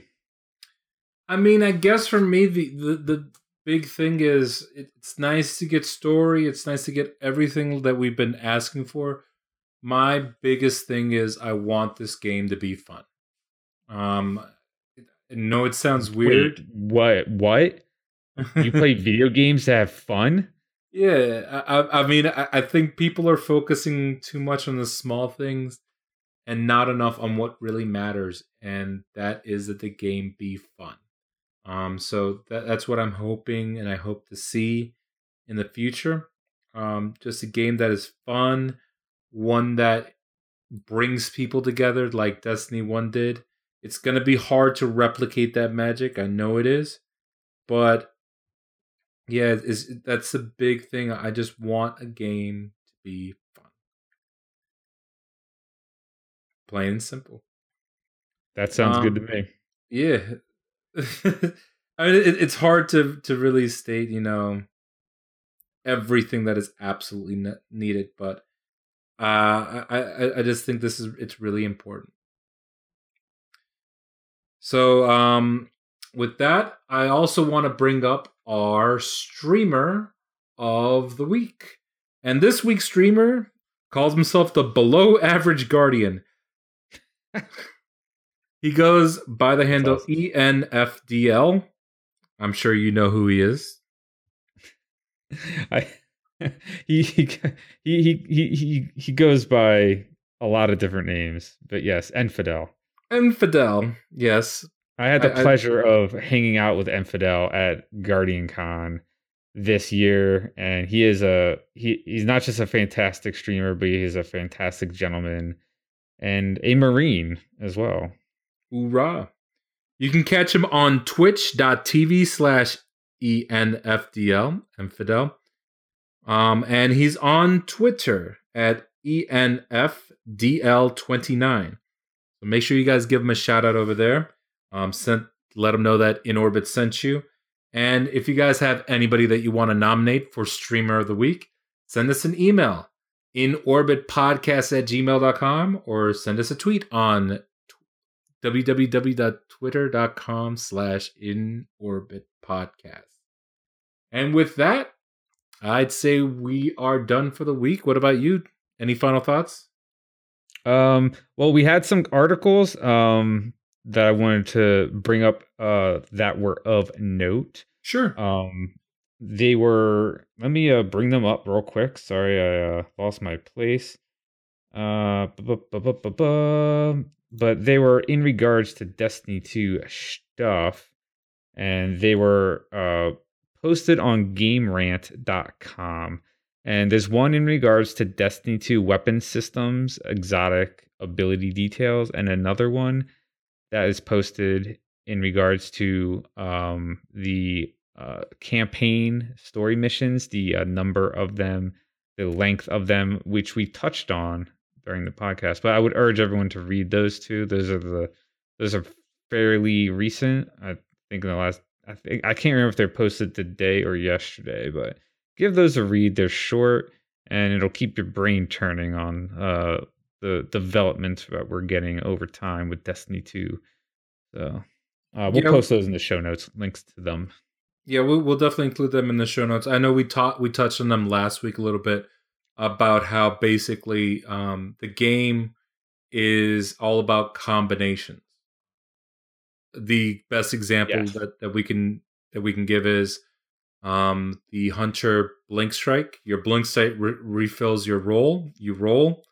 I mean, I guess for me, the the, the big thing is it's nice to get story. It's nice to get everything that we've been asking for my biggest thing is I want this game to be fun. Um, no, it sounds weird. Wait, what? What? you play video games to have fun? Yeah, I, I mean, I, I think people are focusing too much on the small things and not enough on what really matters, and that is that the game be fun. Um, so that, that's what I'm hoping, and I hope to see in the future. Um, just a game that is fun, one that brings people together like Destiny 1 did. It's going to be hard to replicate that magic. I know it is. But yeah, is that's the big thing. I just want a game to be fun. Plain and simple. That sounds um, good to me. Yeah. I mean, it, it's hard to to really state, you know, everything that is absolutely ne- needed, but uh, I, I just think this is it's really important. So um, with that, I also want to bring up our streamer of the week, and this week's streamer calls himself the Below Average Guardian. he goes by the handle awesome. ENFDL. I'm sure you know who he is. I he, he he he he he goes by a lot of different names, but yes, Infidel. Infidel, yes. I had the I, pleasure I, of hanging out with Infidel at Guardian Con this year, and he is a he he's not just a fantastic streamer, but he's a fantastic gentleman and a marine as well. Hoorah! You can catch him on twitch.tv slash ENFDL, Infidel. Um, and he's on Twitter at ENFDL29. So make sure you guys give him a shout out over there. Um, sent, let him know that In Orbit sent you. And if you guys have anybody that you want to nominate for Streamer of the Week, send us an email inorbitpodcast at gmail.com or send us a tweet on www.twitter.com slash inorbitpodcast. And with that, I'd say we are done for the week. What about you? Any final thoughts? Um, well, we had some articles um, that I wanted to bring up uh, that were of note. Sure. Um, they were. Let me uh, bring them up real quick. Sorry, I uh, lost my place. Uh, bu- bu- bu- bu- bu- but they were in regards to Destiny 2 stuff, and they were uh, posted on GameRant.com. And there's one in regards to Destiny 2 weapon systems, exotic ability details, and another one that is posted in regards to um, the uh, campaign story missions, the uh, number of them, the length of them, which we touched on during the podcast. But I would urge everyone to read those two. Those are the those are fairly recent. I think in the last I think I can't remember if they're posted today or yesterday, but give those a read. They're short and it'll keep your brain turning on uh, the development that we're getting over time with Destiny 2. So uh, we'll You know- post those in the show notes, links to them. Yeah, we'll, we'll definitely include them in the show notes. I know we taught we touched on them last week a little bit about how basically um, the game is all about combinations. The best example Yes. that, that we can that we can give is um, the Hunter Blink Strike. Your Blink Strike re- refills your roll. You roll,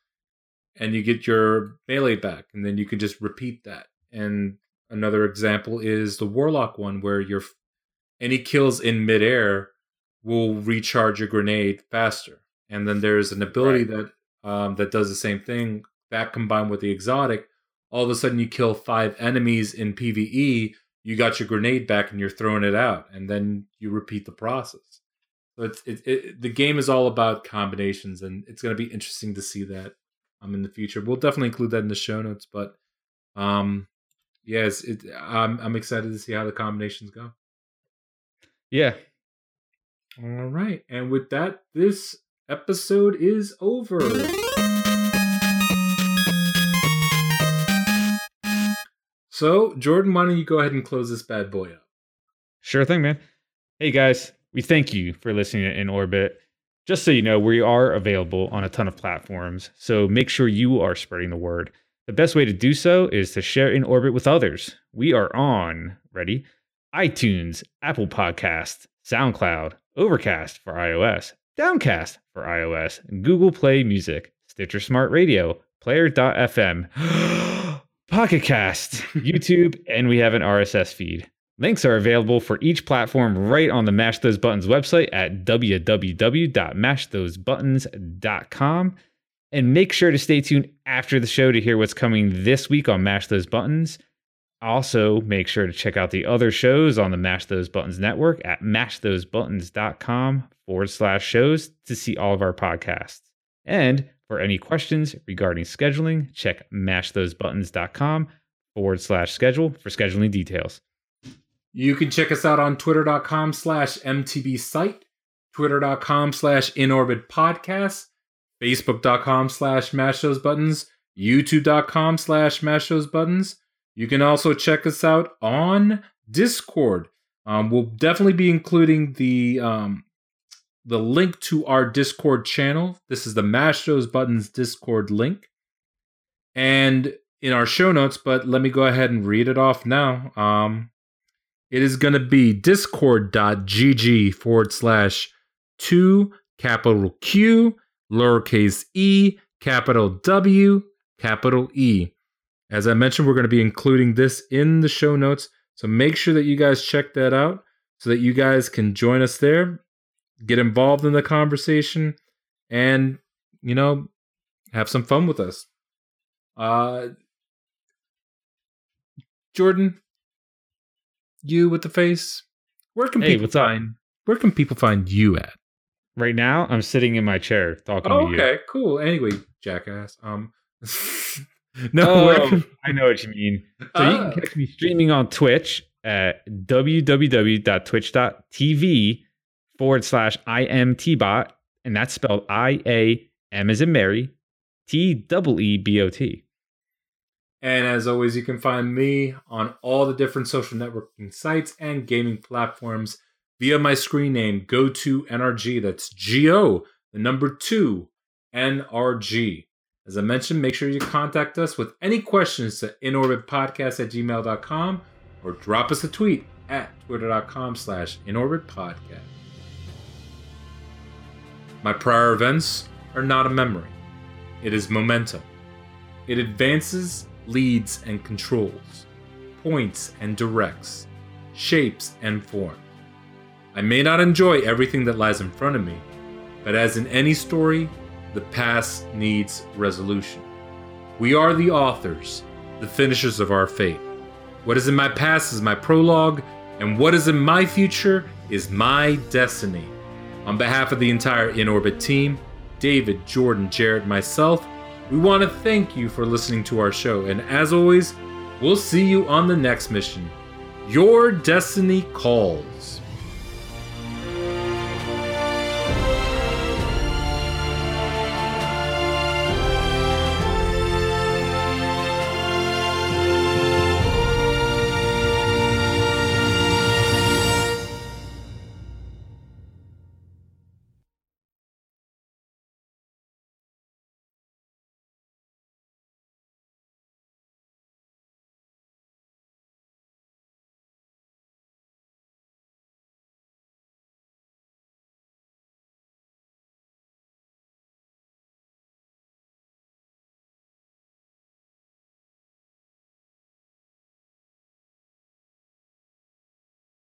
and you get your melee back, and then you can just repeat that. And another example is the Warlock one, where your any kills in midair will recharge your grenade faster. And then there's an ability that um, that does the same thing. That combined with the exotic, all of a sudden you kill five enemies in PVE. You got your grenade back and you're throwing it out, and then you repeat the process. So it's it, it, the game is all about combinations, and it's going to be interesting to see that um in the future. We'll definitely include that in the show notes, but um yes, it, I'm I'm excited to see how the combinations go. Yeah. All right. And with that, this episode is over. So, Jordan, why don't you go ahead and close this bad boy up? Sure thing, man. Hey guys, we thank you for listening to In Orbit. Just so you know, we are available on a ton of platforms, so make sure you are spreading the word. The best way to do so is to share In Orbit with others. We are on, ready? iTunes, Apple Podcasts, SoundCloud, Overcast for iOS, Downcast for iOS, Google Play Music, Stitcher Smart Radio, Player.fm, Pocket Cast, YouTube, and we have an RSS feed. Links are available for each platform right on the Mash Those Buttons website at www.mashthosebuttons.com. And make sure to stay tuned after the show to hear what's coming this week on Mash Those Buttons. Also, make sure to check out the other shows on the Mash Those Buttons network at mashthosebuttons.com forward slash shows to see all of our podcasts. And for any questions regarding scheduling, check mashthosebuttons.com forward slash schedule for scheduling details. You can check us out on twitter.com slash MTB site, twitter.com slash inorbit podcast, facebook.com slash mash those buttons, youtube.com slash mash those buttons. You can also check us out on Discord. Um, we'll definitely be including the um, the link to our Discord channel. This is the Mash Those Buttons Discord link. And in our show notes, but let me go ahead and read it off now. Um, it is going to be discord.gg forward slash 2 capital Q, lowercase e, capital W, capital E. As I mentioned, we're going to be including this in the show notes. So make sure that you guys check that out so that you guys can join us there, get involved in the conversation, and, you know, have some fun with us. Uh, Jordan, you with the face. Where can Hey, people what's up? find? Where can people find you at? Right now, I'm sitting in my chair talking Oh, to you. okay, cool. Anyway, jackass. Um, no, Oh, can- I know what you mean. So you Ah. can catch me streaming on Twitch at www.twitch.tv forward slash IMTBot, and that's spelled I A M as in Mary, T double E B O T. And as always, you can find me on all the different social networking sites and gaming platforms via my screen name, go to NRG. That's G O, the number two, NRG. As I mentioned, make sure you contact us with any questions to inorbitpodcast at gmail.com or drop us a tweet at twitter.com slash inorbitpodcast. My prior events are not a memory. It is momentum. It advances, leads, and controls, points and directs, shapes and forms. I may not enjoy everything that lies in front of me, but as in any story, the past needs resolution. We are the authors, the finishers of our fate. What is in my past is my prologue, and what is in my future is my destiny. On behalf of the entire In Orbit team, David, Jordan, Jared, myself, we want to thank you for listening to our show. And as always, we'll see you on the next mission. Your destiny calls.